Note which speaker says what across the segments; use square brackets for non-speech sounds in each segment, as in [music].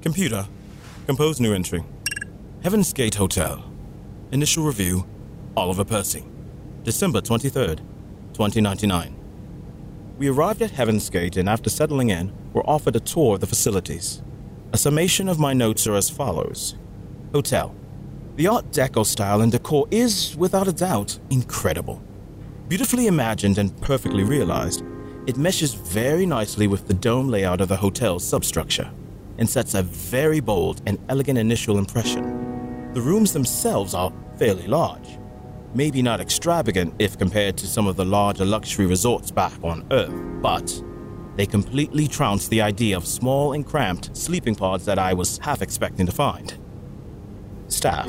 Speaker 1: Computer, compose new entry. Heaven's Gate Hotel. Initial review Oliver Percy. December 23rd, 2099. We arrived at Heaven's Gate and after settling in, were offered a tour of the facilities. A summation of my notes are as follows Hotel. The Art Deco style and decor is, without a doubt, incredible. Beautifully imagined and perfectly realized, it meshes very nicely with the dome layout of the hotel's substructure and sets a very bold and elegant initial impression. The rooms themselves are fairly large, maybe not extravagant if compared to some of the larger luxury resorts back on Earth, but they completely trounce the idea of small and cramped sleeping pods that I was half expecting to find. Staff.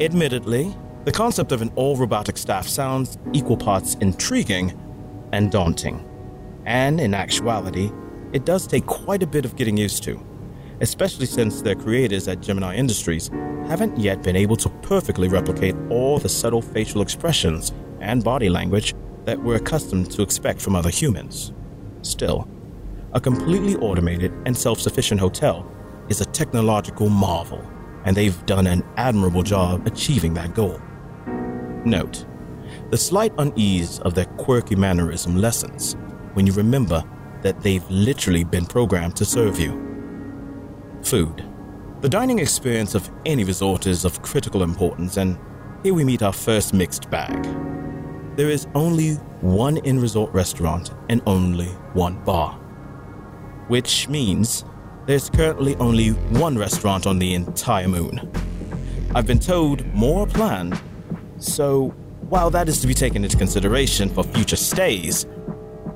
Speaker 1: Admittedly, the concept of an all robotic staff sounds equal parts intriguing and daunting. And in actuality, it does take quite a bit of getting used to especially since their creators at Gemini Industries haven't yet been able to perfectly replicate all the subtle facial expressions and body language that we're accustomed to expect from other humans. Still, a completely automated and self sufficient hotel is a technological marvel, and they've done an admirable job achieving that goal. Note, the slight unease of their quirky mannerism lessens when you remember that they've literally been programmed to serve you. Food. The dining experience of any resort is of critical importance, and here we meet our first mixed bag. There is only one in resort restaurant and only one bar, which means there's currently only one restaurant on the entire moon. I've been told more are planned, so while that is to be taken into consideration for future stays,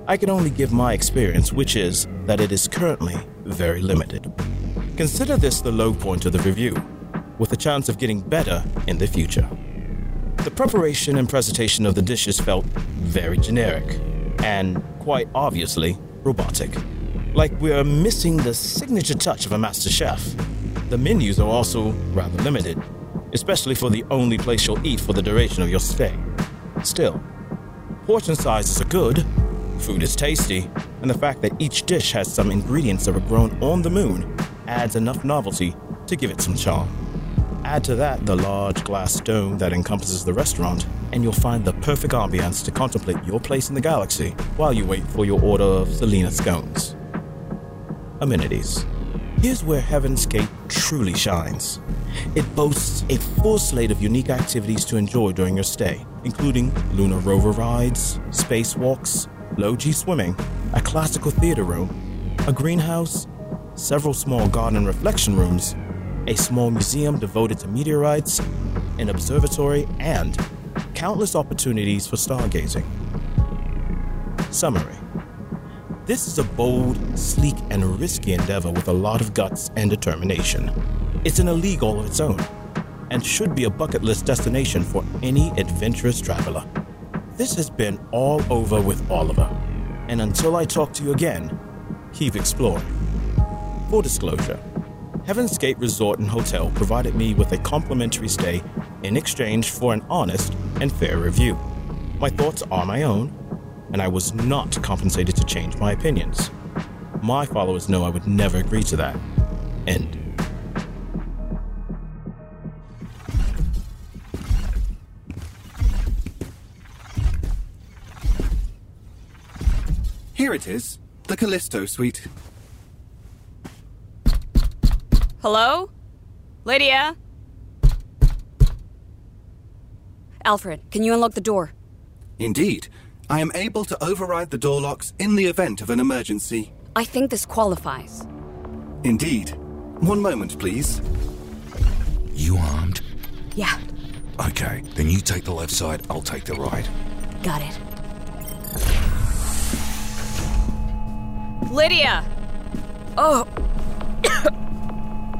Speaker 1: I can only give my experience, which is that it is currently very limited. Consider this the low point of the review, with a chance of getting better in the future. The preparation and presentation of the dishes felt very generic, and quite obviously robotic. Like we're missing the signature touch of a master chef. The menus are also rather limited, especially for the only place you'll eat for the duration of your stay. Still, portion sizes are good, food is tasty, and the fact that each dish has some ingredients that were grown on the moon adds enough novelty to give it some charm. Add to that the large glass dome that encompasses the restaurant, and you'll find the perfect ambiance to contemplate your place in the galaxy while you wait for your order of Selena scones. Amenities. Here's where Heaven's Gate truly shines. It boasts a full slate of unique activities to enjoy during your stay, including lunar rover rides, spacewalks, low G swimming, a classical theater room, a greenhouse, several small garden reflection rooms, a small museum devoted to meteorites, an observatory, and countless opportunities for stargazing. Summary This is a bold, sleek, and risky endeavor with a lot of guts and determination. It's an league all of its own, and should be a bucket list destination for any adventurous traveler. This has been all over with Oliver, and until I talk to you again, keep exploring. Full disclosure Heaven's Gate Resort and Hotel provided me with a complimentary stay in exchange for an honest and fair review. My thoughts are my own, and I was not compensated to change my opinions. My followers know I would never agree to that. End.
Speaker 2: Here it is, the Callisto Suite.
Speaker 3: Hello? Lydia? Alfred, can you unlock the door?
Speaker 2: Indeed. I am able to override the door locks in the event of an emergency.
Speaker 3: I think this qualifies.
Speaker 2: Indeed. One moment, please.
Speaker 4: You armed?
Speaker 3: Yeah,
Speaker 4: Okay, then you take the left side, I'll take the right.
Speaker 3: got it. Lydia! Oh!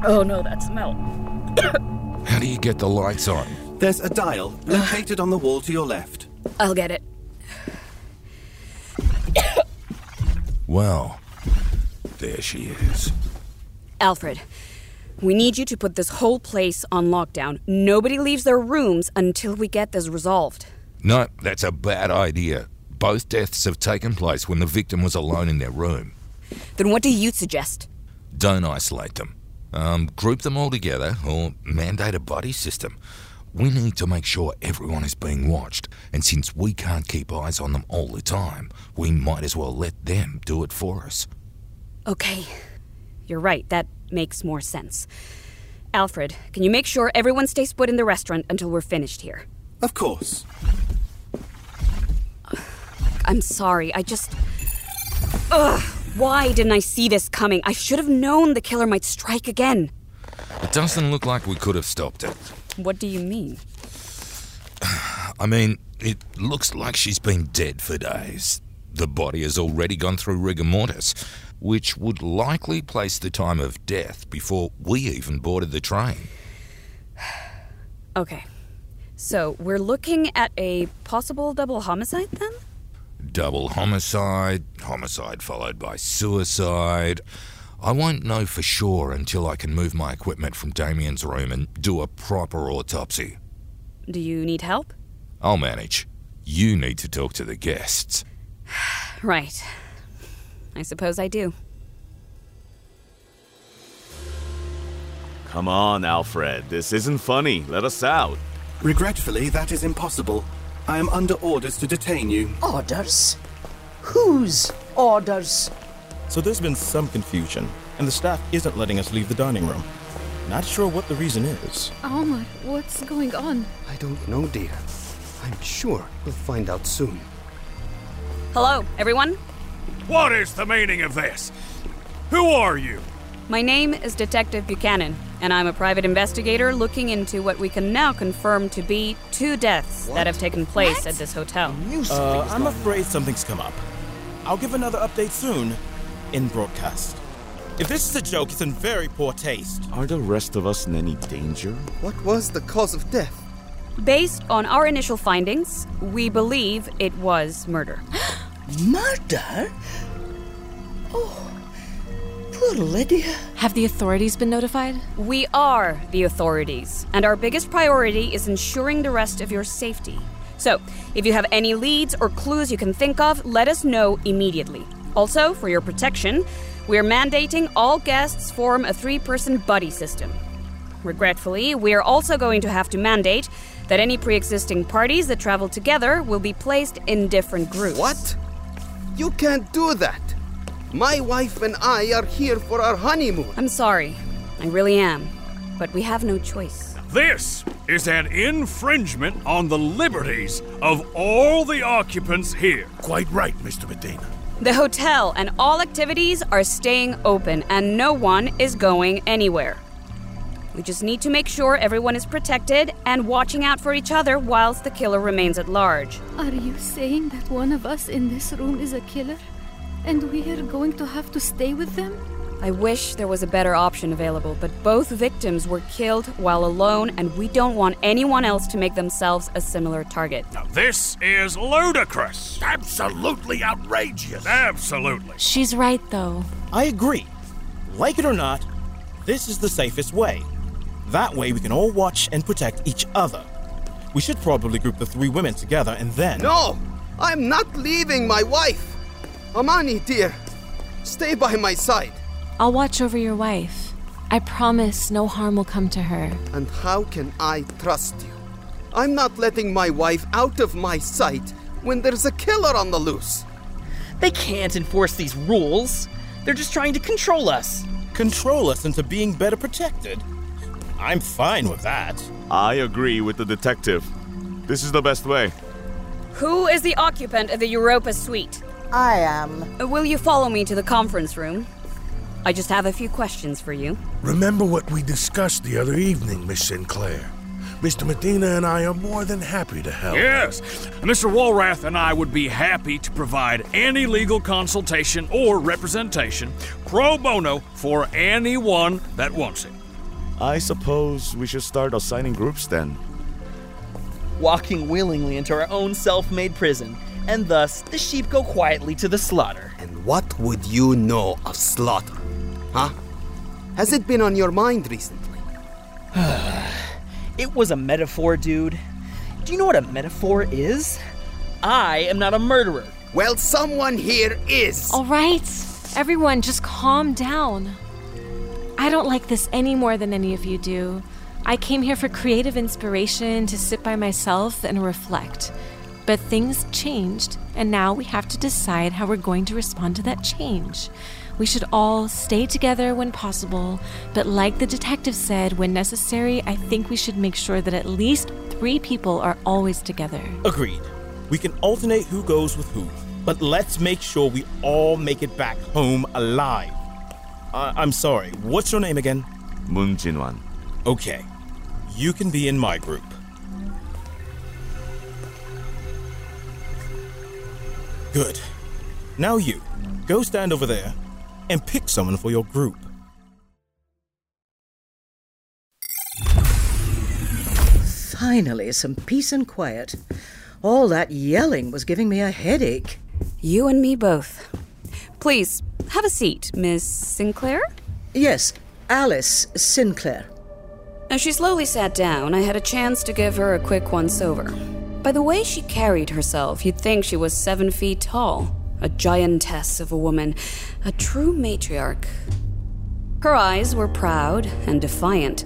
Speaker 3: Oh no, that smell. [coughs]
Speaker 4: How do you get the lights on?
Speaker 2: There's a dial located on the wall to your left.
Speaker 3: I'll get it.
Speaker 4: Well, there she is.
Speaker 3: Alfred, we need you to put this whole place on lockdown. Nobody leaves their rooms until we get this resolved.
Speaker 4: No, that's a bad idea. Both deaths have taken place when the victim was alone in their room.
Speaker 3: Then what do you suggest?
Speaker 4: Don't isolate them. Um, group them all together or mandate a body system. We need to make sure everyone is being watched, and since we can't keep eyes on them all the time, we might as well let them do it for us.
Speaker 3: Okay. You're right, that makes more sense. Alfred, can you make sure everyone stays put in the restaurant until we're finished here?
Speaker 2: Of course.
Speaker 3: I'm sorry, I just. Ugh! Why didn't I see this coming? I should have known the killer might strike again.
Speaker 4: It doesn't look like we could have stopped it.
Speaker 3: What do you mean? [sighs]
Speaker 4: I mean, it looks like she's been dead for days. The body has already gone through rigor mortis, which would likely place the time of death before we even boarded the train. [sighs]
Speaker 3: Okay. So, we're looking at a possible double homicide then?
Speaker 4: Double homicide, homicide followed by suicide. I won't know for sure until I can move my equipment from Damien's room and do a proper autopsy.
Speaker 3: Do you need help?
Speaker 4: I'll manage. You need to talk to the guests. [sighs]
Speaker 3: Right. I suppose I do.
Speaker 5: Come on, Alfred. This isn't funny. Let us out.
Speaker 2: Regretfully, that is impossible. I am under orders to detain you.
Speaker 6: Orders? Whose orders?
Speaker 1: So there's been some confusion, and the staff isn't letting us leave the dining room. Not sure what the reason is.
Speaker 7: Almar, what's going on?
Speaker 8: I don't know, dear. I'm sure we'll find out soon.
Speaker 3: Hello, everyone.
Speaker 9: What is the meaning of this? Who are you?
Speaker 3: My name is Detective Buchanan, and I'm a private investigator looking into what we can now confirm to be two deaths that have taken place at this hotel.
Speaker 1: Uh, I'm afraid something's come up. I'll give another update soon in broadcast. If this is a joke, it's in very poor taste.
Speaker 5: Are the rest of us in any danger?
Speaker 8: What was the cause of death?
Speaker 3: Based on our initial findings, we believe it was murder. [gasps]
Speaker 6: Murder? Oh, poor Lydia.
Speaker 7: Have the authorities been notified?
Speaker 3: We are the authorities, and our biggest priority is ensuring the rest of your safety. So, if you have any leads or clues you can think of, let us know immediately. Also, for your protection, we are mandating all guests form a three person buddy system. Regretfully, we are also going to have to mandate that any pre existing parties that travel together will be placed in different groups.
Speaker 8: What? You can't do that. My wife and I are here for our honeymoon.
Speaker 3: I'm sorry. I really am. But we have no choice.
Speaker 9: This is an infringement on the liberties of all the occupants here.
Speaker 10: Quite right, Mr. Medina.
Speaker 3: The hotel and all activities are staying open, and no one is going anywhere. We just need to make sure everyone is protected and watching out for each other whilst the killer remains at large.
Speaker 7: Are you saying that one of us in this room is a killer? And we are going to have to stay with them?
Speaker 3: I wish there was a better option available, but both victims were killed while alone, and we don't want anyone else to make themselves a similar target.
Speaker 9: Now, this is ludicrous.
Speaker 10: Absolutely outrageous.
Speaker 9: Absolutely.
Speaker 7: She's right, though.
Speaker 1: I agree. Like it or not, this is the safest way. That way we can all watch and protect each other. We should probably group the three women together and then.
Speaker 8: No! I'm not leaving my wife! Amani, dear, stay by my side.
Speaker 7: I'll watch over your wife. I promise no harm will come to her.
Speaker 8: And how can I trust you? I'm not letting my wife out of my sight when there's a killer on the loose.
Speaker 11: They can't enforce these rules. They're just trying to control us.
Speaker 1: Control us into being better protected? I'm fine with that.
Speaker 5: I agree with the detective. This is the best way.
Speaker 3: Who is the occupant of the Europa suite?
Speaker 6: I am.
Speaker 3: Uh, Will you follow me to the conference room? I just have a few questions for you.
Speaker 10: Remember what we discussed the other evening, Miss Sinclair. Mr. Medina and I are more than happy to help.
Speaker 9: Yes, Mr. Walrath and I would be happy to provide any legal consultation or representation pro bono for anyone that wants it.
Speaker 5: I suppose we should start assigning groups then.
Speaker 11: Walking willingly into our own self made prison, and thus the sheep go quietly to the slaughter.
Speaker 8: And what would you know of slaughter? Huh? Has it been on your mind recently? [sighs]
Speaker 11: It was a metaphor, dude. Do you know what a metaphor is? I am not a murderer.
Speaker 8: Well, someone here is.
Speaker 7: All right. Everyone, just calm down. I
Speaker 12: I don't like this any more than any of you do. I came here for creative inspiration to sit by myself and reflect. But things changed, and now we have to decide how we're going to respond to that change. We should all stay together when possible, but like the detective said, when necessary, I think we should make sure that at least three people are always together.
Speaker 1: Agreed. We can alternate who goes with who, but let's make sure we all make it back home alive. I- I'm sorry, what's your name again?
Speaker 5: Moon Jinwan.
Speaker 1: Okay, you can be in my group. Good. Now you, go stand over there and pick someone for your group.
Speaker 6: Finally, some peace and quiet. All that yelling was giving me a headache.
Speaker 3: You and me both. Please, have a seat, Miss Sinclair?
Speaker 6: Yes, Alice Sinclair.
Speaker 3: As she slowly sat down, I had a chance to give her a quick once over. By the way she carried herself, you'd think she was seven feet tall. A giantess of a woman, a true matriarch. Her eyes were proud and defiant,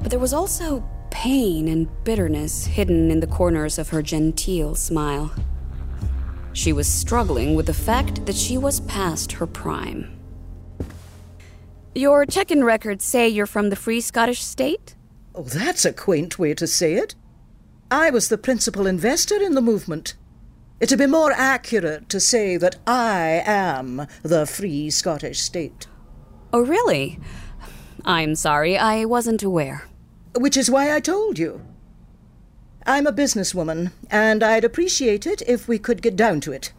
Speaker 3: but there was also pain and bitterness hidden in the corners of her genteel smile. She was struggling with the fact that she was past her prime. Your check in records say you're from the Free Scottish State?
Speaker 6: Oh, that's a quaint way to say it. I was the principal investor in the movement. It'd be more accurate to say that I am the Free Scottish State.
Speaker 3: Oh, really? I'm sorry, I wasn't aware.
Speaker 6: Which is why I told you. I'm a businesswoman, and I'd appreciate it if we could get down to it.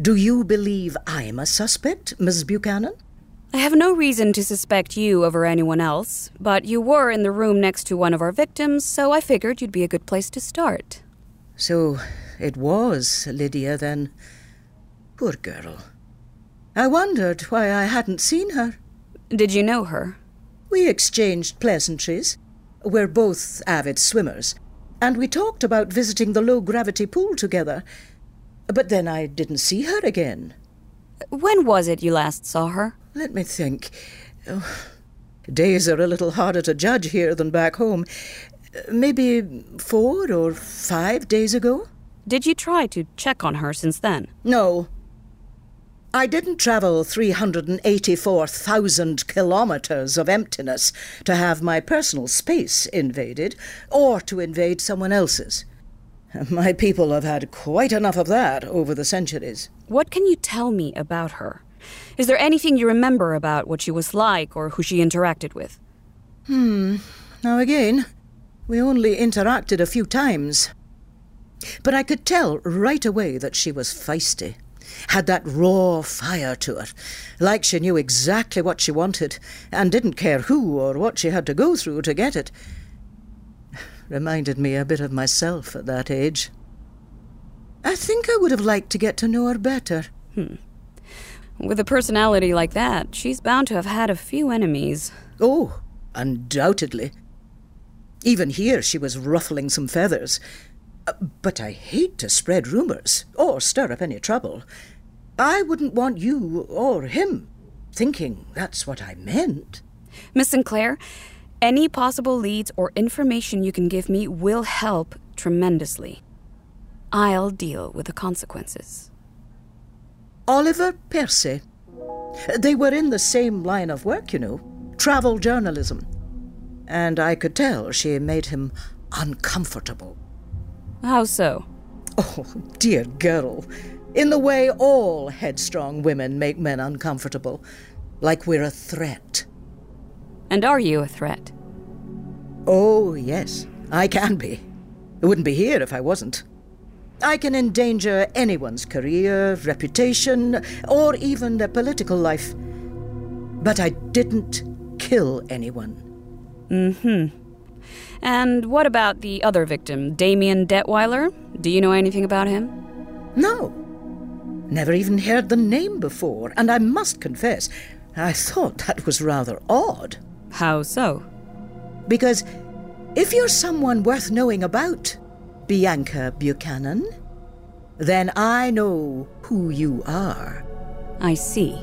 Speaker 6: Do you believe I'm a suspect, Miss Buchanan?
Speaker 3: I have no reason to suspect you over anyone else, but you were in the room next to one of our victims, so I figured you'd be a good place to start.
Speaker 6: So it was Lydia, then. Poor girl. I wondered why I hadn't seen her.
Speaker 3: Did you know her?
Speaker 6: We exchanged pleasantries. We're both avid swimmers, and we talked about visiting the low gravity pool together. But then I didn't see her again.
Speaker 3: When was it you last saw her?
Speaker 6: Let me think. Oh, days are a little harder to judge here than back home. Maybe four or five days ago?
Speaker 3: Did you try to check on her since then?
Speaker 6: No. I didn't travel 384,000 kilometers of emptiness to have my personal space invaded or to invade someone else's. My people have had quite enough of that over the centuries.
Speaker 3: What can you tell me about her? Is there anything you remember about what she was like or who she interacted with?
Speaker 6: Hmm. Now again, we only interacted a few times. But I could tell right away that she was feisty. Had that raw fire to her, like she knew exactly what she wanted and didn't care who or what she had to go through to get it. [sighs] Reminded me a bit of myself at that age. I think I would have liked to get to know her better.
Speaker 3: Hmm. With a personality like that, she's bound to have had a few enemies.
Speaker 6: Oh, undoubtedly. Even here she was ruffling some feathers. Uh, But I hate to spread rumours or stir up any trouble. I wouldn't want you or him thinking that's what I meant.
Speaker 3: Miss Sinclair, any possible leads or information you can give me will help tremendously. I'll deal with the consequences.
Speaker 6: Oliver Percy. They were in the same line of work, you know travel journalism. And I could tell she made him uncomfortable.
Speaker 3: How so?
Speaker 6: Oh, dear girl. In the way all headstrong women make men uncomfortable. Like we're a threat.
Speaker 3: And are you a threat?
Speaker 6: Oh, yes, I can be. I wouldn't be here if I wasn't. I can endanger anyone's career, reputation, or even their political life. But I didn't kill anyone.
Speaker 3: Mm hmm. And what about the other victim, Damien Detweiler? Do you know anything about him?
Speaker 6: No. Never even heard the name before, and I must confess, I thought that was rather odd.
Speaker 3: How so?
Speaker 6: Because if you're someone worth knowing about, Bianca Buchanan, then I know who you are.
Speaker 3: I see.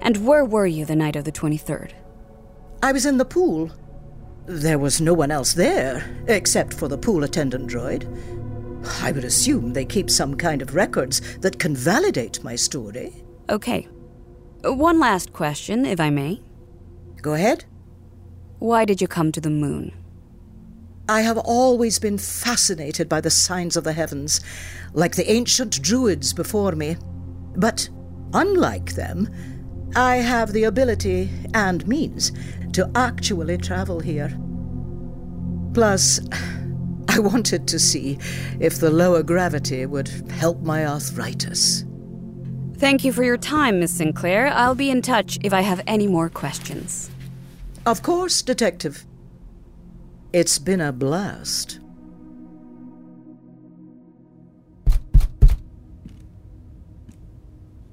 Speaker 3: And where were you the night of the 23rd?
Speaker 6: I was in the pool. There was no one else there, except for the pool attendant droid. I would assume they keep some kind of records that can validate my story.
Speaker 3: Okay. One last question, if I may.
Speaker 6: Go ahead.
Speaker 3: Why did you come to the moon?
Speaker 6: I have always been fascinated by the signs of the heavens, like the ancient druids before me. But unlike them, I have the ability and means to actually travel here. Plus, [sighs] I wanted to see if the lower gravity would help my arthritis.
Speaker 3: Thank you for your time, Miss Sinclair. I'll be in touch if I have any more questions.
Speaker 6: Of course, Detective. It's been a blast.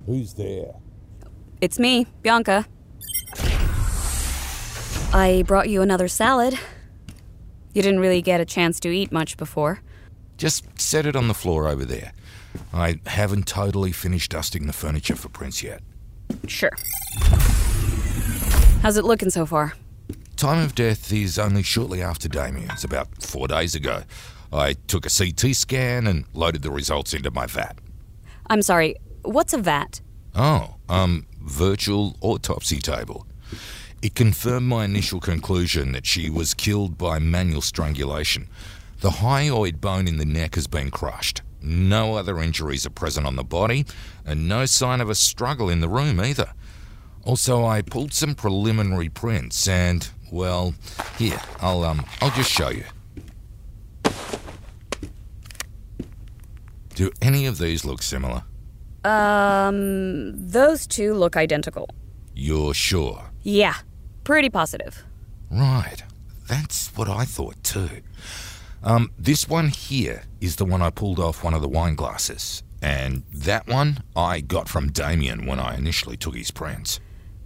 Speaker 10: Who's there?
Speaker 3: It's me, Bianca. I brought you another salad. You didn't really get a chance to eat much before.
Speaker 4: Just set it on the floor over there. I haven't totally finished dusting the furniture for prints yet.
Speaker 3: Sure. How's it looking so far?
Speaker 4: Time of death is only shortly after Damien's, about four days ago. I took a CT scan and loaded the results into my VAT.
Speaker 3: I'm sorry, what's a VAT?
Speaker 4: Oh, um, virtual autopsy table. It confirmed my initial conclusion that she was killed by manual strangulation. The hyoid bone in the neck has been crushed. No other injuries are present on the body, and no sign of a struggle in the room either. Also, I pulled some preliminary prints, and well, here I'll um I'll just show you. Do any of these look similar?
Speaker 3: Um, those two look identical.
Speaker 4: You're sure?
Speaker 3: Yeah, pretty positive.
Speaker 4: Right. That's what I thought too. Um, this one here is the one I pulled off one of the wine glasses, and that one I got from Damien when I initially took his prints.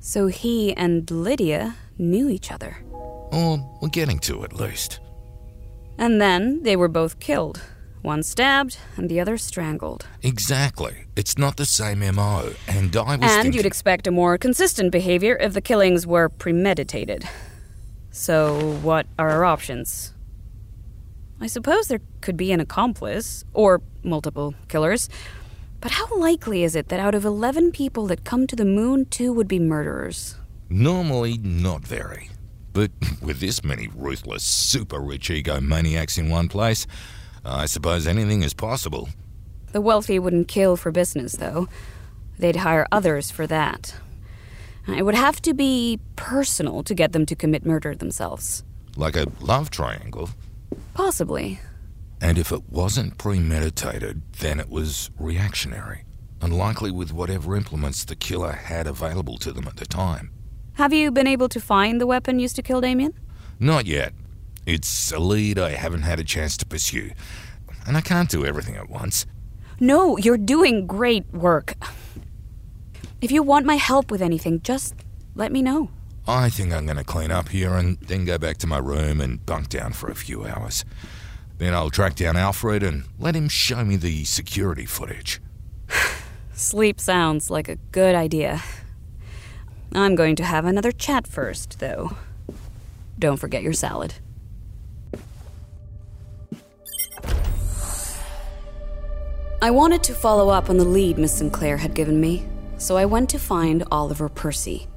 Speaker 3: So he and Lydia knew each other.
Speaker 4: Or we're getting to at least.
Speaker 3: And then they were both killed. One stabbed and the other strangled.
Speaker 4: Exactly. It's not the same MO, and I was
Speaker 3: And
Speaker 4: thinking...
Speaker 3: you'd expect a more consistent behavior if the killings were premeditated. So, what are our options? I suppose there could be an accomplice, or multiple killers. But how likely is it that out of 11 people that come to the moon, two would be murderers?
Speaker 4: Normally, not very. But with this many ruthless, super rich egomaniacs in one place, I suppose anything is possible.
Speaker 3: The wealthy wouldn't kill for business, though. They'd hire others for that. It would have to be personal to get them to commit murder themselves.
Speaker 4: Like a love triangle.
Speaker 3: Possibly.
Speaker 4: And if it wasn't premeditated, then it was reactionary, unlikely with whatever implements the killer had available to them at the time.
Speaker 3: Have you been able to find the weapon used to kill Damien?
Speaker 4: Not yet. It's a lead I haven't had a chance to pursue, and I can't do everything at once.
Speaker 3: No, you're doing great work. If you want my help with anything, just let me know.
Speaker 4: I think I'm going to clean up here and then go back to my room and bunk down for a few hours. Then I'll track down Alfred and let him show me the security footage. [sighs]
Speaker 3: Sleep sounds like a good idea. I'm going to have another chat first, though. Don't forget your salad. I wanted to follow up on the lead Miss Sinclair had given me, so I went to find Oliver Percy.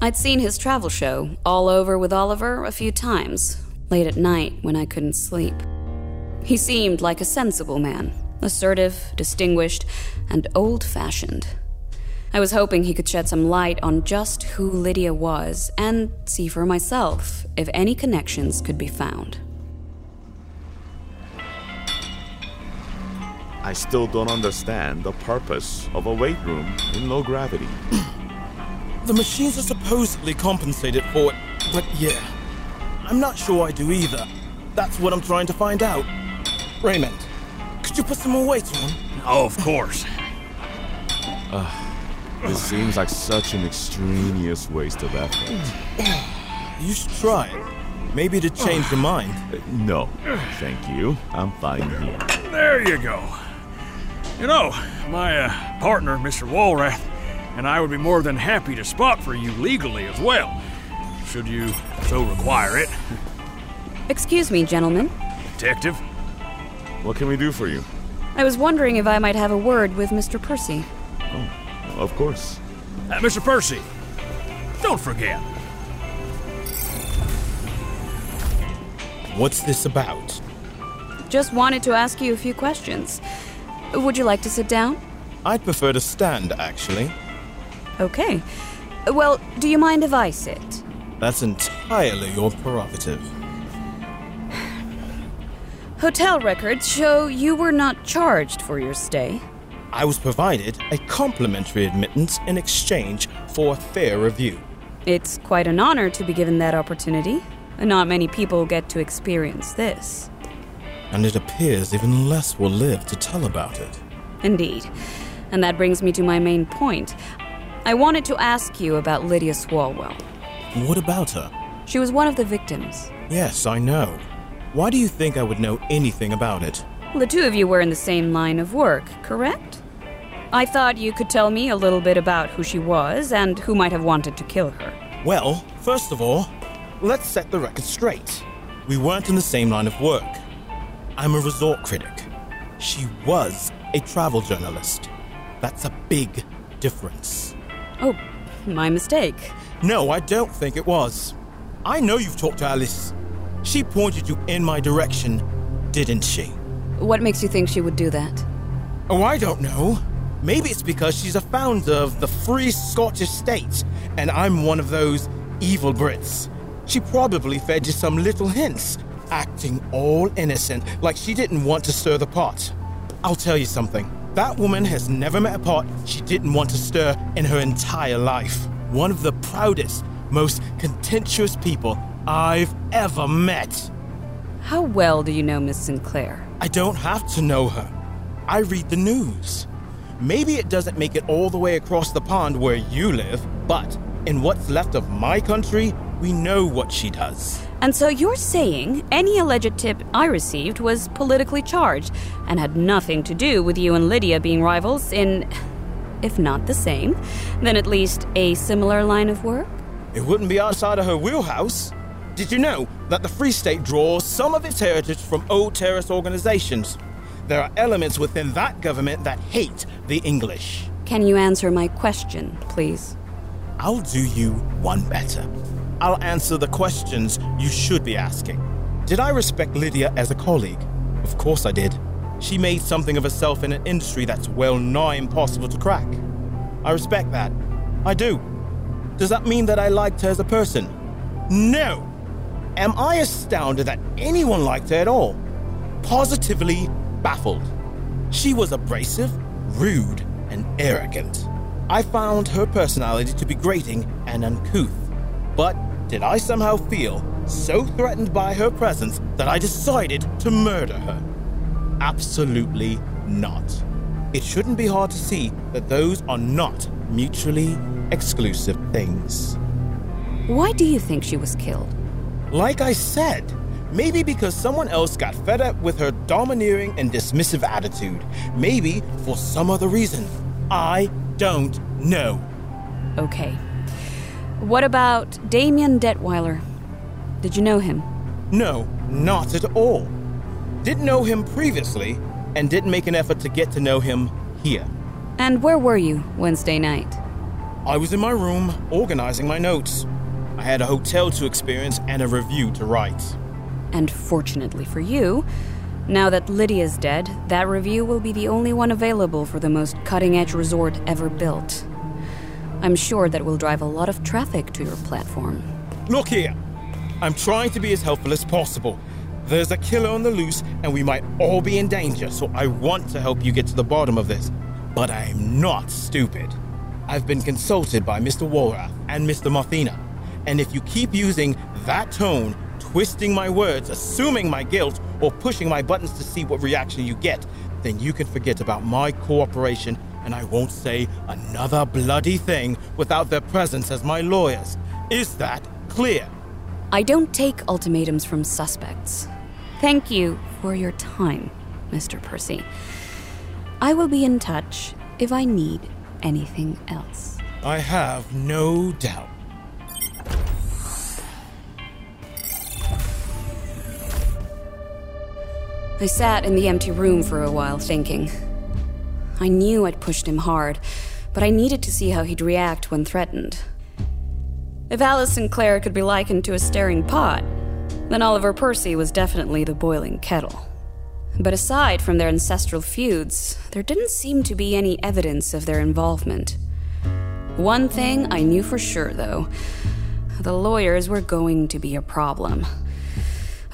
Speaker 3: I'd seen his travel show, All Over with Oliver, a few times, late at night when I couldn't sleep. He seemed like a sensible man, assertive, distinguished, and old fashioned. I was hoping he could shed some light on just who Lydia was and see for myself if any connections could be found.
Speaker 5: I still don't understand the purpose of a weight room in low gravity.
Speaker 1: The machines are supposedly compensated for it, but yeah, I'm not sure I do either. That's what I'm trying to find out. Raymond, could you put some more weight on?
Speaker 9: Oh, of course.
Speaker 5: Ugh, this seems like such an extraneous waste of effort.
Speaker 1: You should try it. Maybe to change your mind.
Speaker 5: Uh, [sighs] No, thank you. I'm fine here.
Speaker 9: There you go. You know, my uh, partner, Mr. Walrath, and I would be more than happy to spot for you legally as well, should you so require it.
Speaker 3: Excuse me, gentlemen.
Speaker 9: Detective?
Speaker 5: What can we do for you?
Speaker 3: I was wondering if I might have a word with Mr. Percy.
Speaker 5: Of course.
Speaker 9: Uh, Mr. Percy, don't forget.
Speaker 1: What's this about?
Speaker 3: Just wanted to ask you a few questions. Would you like to sit down?
Speaker 1: I'd prefer to stand, actually.
Speaker 3: Okay. Well, do you mind if I sit?
Speaker 1: That's entirely your prerogative.
Speaker 3: Hotel records show you were not charged for your stay.
Speaker 1: I was provided a complimentary admittance in exchange for a fair review.
Speaker 3: It's quite an honor to be given that opportunity. Not many people get to experience this.
Speaker 1: And it appears even less will live to tell about it.
Speaker 3: Indeed. And that brings me to my main point. I wanted to ask you about Lydia Swalwell.
Speaker 1: What about her?
Speaker 3: She was one of the victims.
Speaker 1: Yes, I know. Why do you think I would know anything about it?
Speaker 3: The two of you were in the same line of work, correct? I thought you could tell me a little bit about who she was and who might have wanted to kill her.
Speaker 1: Well, first of all, let's set the record straight. We weren't in the same line of work. I'm a resort critic. She was a travel journalist. That's a big difference.
Speaker 3: Oh, my mistake.
Speaker 1: No, I don't think it was. I know you've talked to Alice. She pointed you in my direction, didn't she?
Speaker 3: What makes you think she would do that?
Speaker 1: Oh, I don't know. Maybe it's because she's a founder of the Free Scottish State, and I'm one of those evil Brits. She probably fed you some little hints, acting all innocent, like she didn't want to stir the pot. I'll tell you something. That woman has never met a pot she didn't want to stir in her entire life. One of the proudest, most contentious people I've ever met.
Speaker 3: How well do you know Miss Sinclair?
Speaker 1: I don't have to know her. I read the news. Maybe it doesn't make it all the way across the pond where you live, but in what's left of my country, we know what she does.
Speaker 3: And so you're saying any alleged tip I received was politically charged and had nothing to do with you and Lydia being rivals in, if not the same, then at least a similar line of work?
Speaker 1: It wouldn't be outside of her wheelhouse. Did you know that the Free State draws some of its heritage from old terrorist organizations? There are elements within that government that hate the English.
Speaker 3: Can you answer my question, please?
Speaker 1: I'll do you one better. I'll answer the questions you should be asking. Did I respect Lydia as a colleague? Of course I did. She made something of herself in an industry that's well nigh impossible to crack. I respect that. I do. Does that mean that I liked her as a person? No! Am I astounded that anyone liked her at all? Positively baffled. She was abrasive, rude, and arrogant. I found her personality to be grating and uncouth. But did I somehow feel so threatened by her presence that I decided to murder her? Absolutely not. It shouldn't be hard to see that those are not mutually exclusive things.
Speaker 3: Why do you think she was killed?
Speaker 1: Like I said, maybe because someone else got fed up with her domineering and dismissive attitude. Maybe for some other reason. I don't know.
Speaker 3: Okay. What about Damien Detweiler? Did you know him?
Speaker 1: No, not at all. Didn't know him previously, and didn't make an effort to get to know him here.
Speaker 3: And where were you Wednesday night?
Speaker 1: I was in my room, organizing my notes. I had a hotel to experience and a review to write.
Speaker 3: And fortunately for you, now that Lydia's dead, that review will be the only one available for the most cutting edge resort ever built. I'm sure that will drive a lot of traffic to your platform.
Speaker 1: Look here! I'm trying to be as helpful as possible. There's a killer on the loose, and we might all be in danger, so I want to help you get to the bottom of this. But I'm not stupid. I've been consulted by Mr. Walrath and Mr. Medina, and if you keep using that tone, twisting my words, assuming my guilt, or pushing my buttons to see what reaction you get, then you can forget about my cooperation, and I won't say another bloody thing without their presence as my lawyers. Is that clear?
Speaker 3: I don't take ultimatums from suspects. Thank you for your time, Mr. Percy. I will be in touch if I need anything else.
Speaker 1: I have no doubt.
Speaker 3: I sat in the empty room for a while thinking. I knew I'd pushed him hard, but I needed to see how he'd react when threatened. If Alice Sinclair could be likened to a staring pot, then Oliver Percy was definitely the boiling kettle. But aside from their ancestral feuds, there didn't seem to be any evidence of their involvement. One thing I knew for sure, though the lawyers were going to be a problem.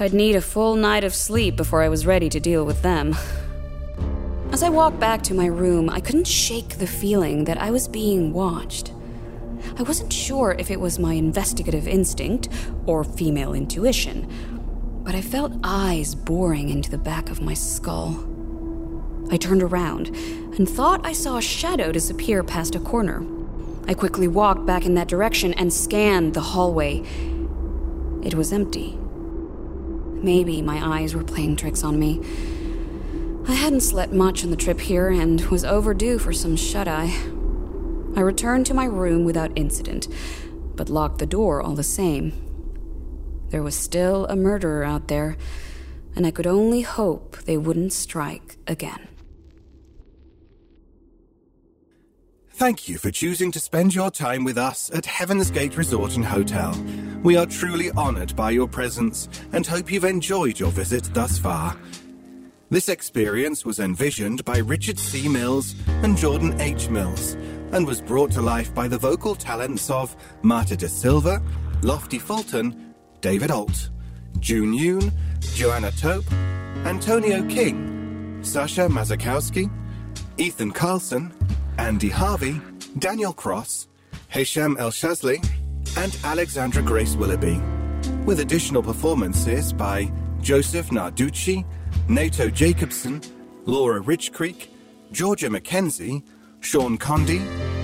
Speaker 3: I'd need a full night of sleep before I was ready to deal with them. As I walked back to my room, I couldn't shake the feeling that I was being watched. I wasn't sure if it was my investigative instinct or female intuition, but I felt eyes boring into the back of my skull. I turned around and thought I saw a shadow disappear past a corner. I quickly walked back in that direction and scanned the hallway. It was empty. Maybe my eyes were playing tricks on me. I hadn't slept much on the trip here and was overdue for some shut eye. I returned to my room without incident, but locked the door all the same. There was still a murderer out there, and I could only hope they wouldn't strike again.
Speaker 2: Thank you for choosing to spend your time with us at Heaven's Gate Resort and Hotel. We are truly honored by your presence and hope you've enjoyed your visit thus far. This experience was envisioned by Richard C. Mills and Jordan H. Mills and was brought to life by the vocal talents of Marta da Silva, Lofty Fulton, David Ault, June Yoon, Joanna Tope, Antonio King, Sasha Masakowski, Ethan Carlson, Andy Harvey, Daniel Cross, Hesham Elshazly, and Alexandra Grace Willoughby, with additional performances by Joseph Narducci, Nato Jacobson, Laura Richcreek, Georgia McKenzie, Shaun Conde,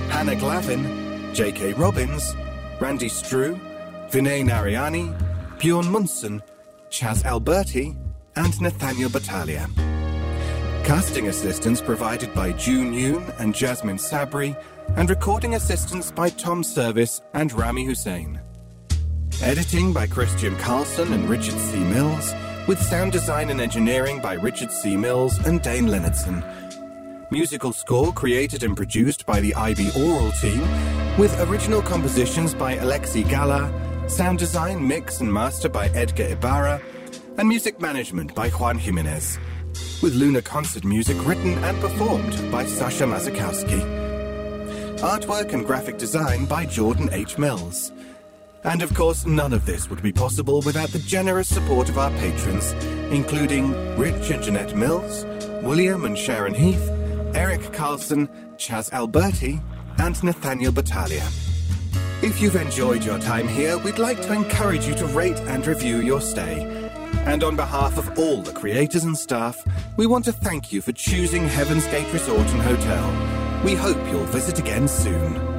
Speaker 2: Hannah Glavin, J.K. Robbins, Randy Streu, Vinay Nariani, Bjorn Munson, Chaz Alberti, and Nathaniel Battaglia. Casting assistance provided by June Yoon and Jasmine Sabry, and recording assistance by Tom Service and Ramy Hussein. Editing by Christian Carlson and Richard C. Mills, with sound design and engineering by Richard C. Mills and Dayn Leonardson. Musical score created and produced by the IB Aural team, with original compositions by Alexi Gala, sound design, mix, and master by Edgar Ibarra, and music management by Juan Jimenez, with Luna concert music written and performed by Sasha Masakowski. Artwork and graphic design by Jordan H. Mills. And of course, none of this would be possible without the generous support of our patrons, including Rich and JaNett Mills, William and Sharon Heath, Eric Carlson, Chaz Alberti, and Nathaniel Battaglia. If you've enjoyed your time here, we'd like to encourage you to rate and review your stay. And on behalf of all the creators and staff, we want to thank you for choosing Heaven's Gate Resort and Hotel. We hope you'll visit again soon.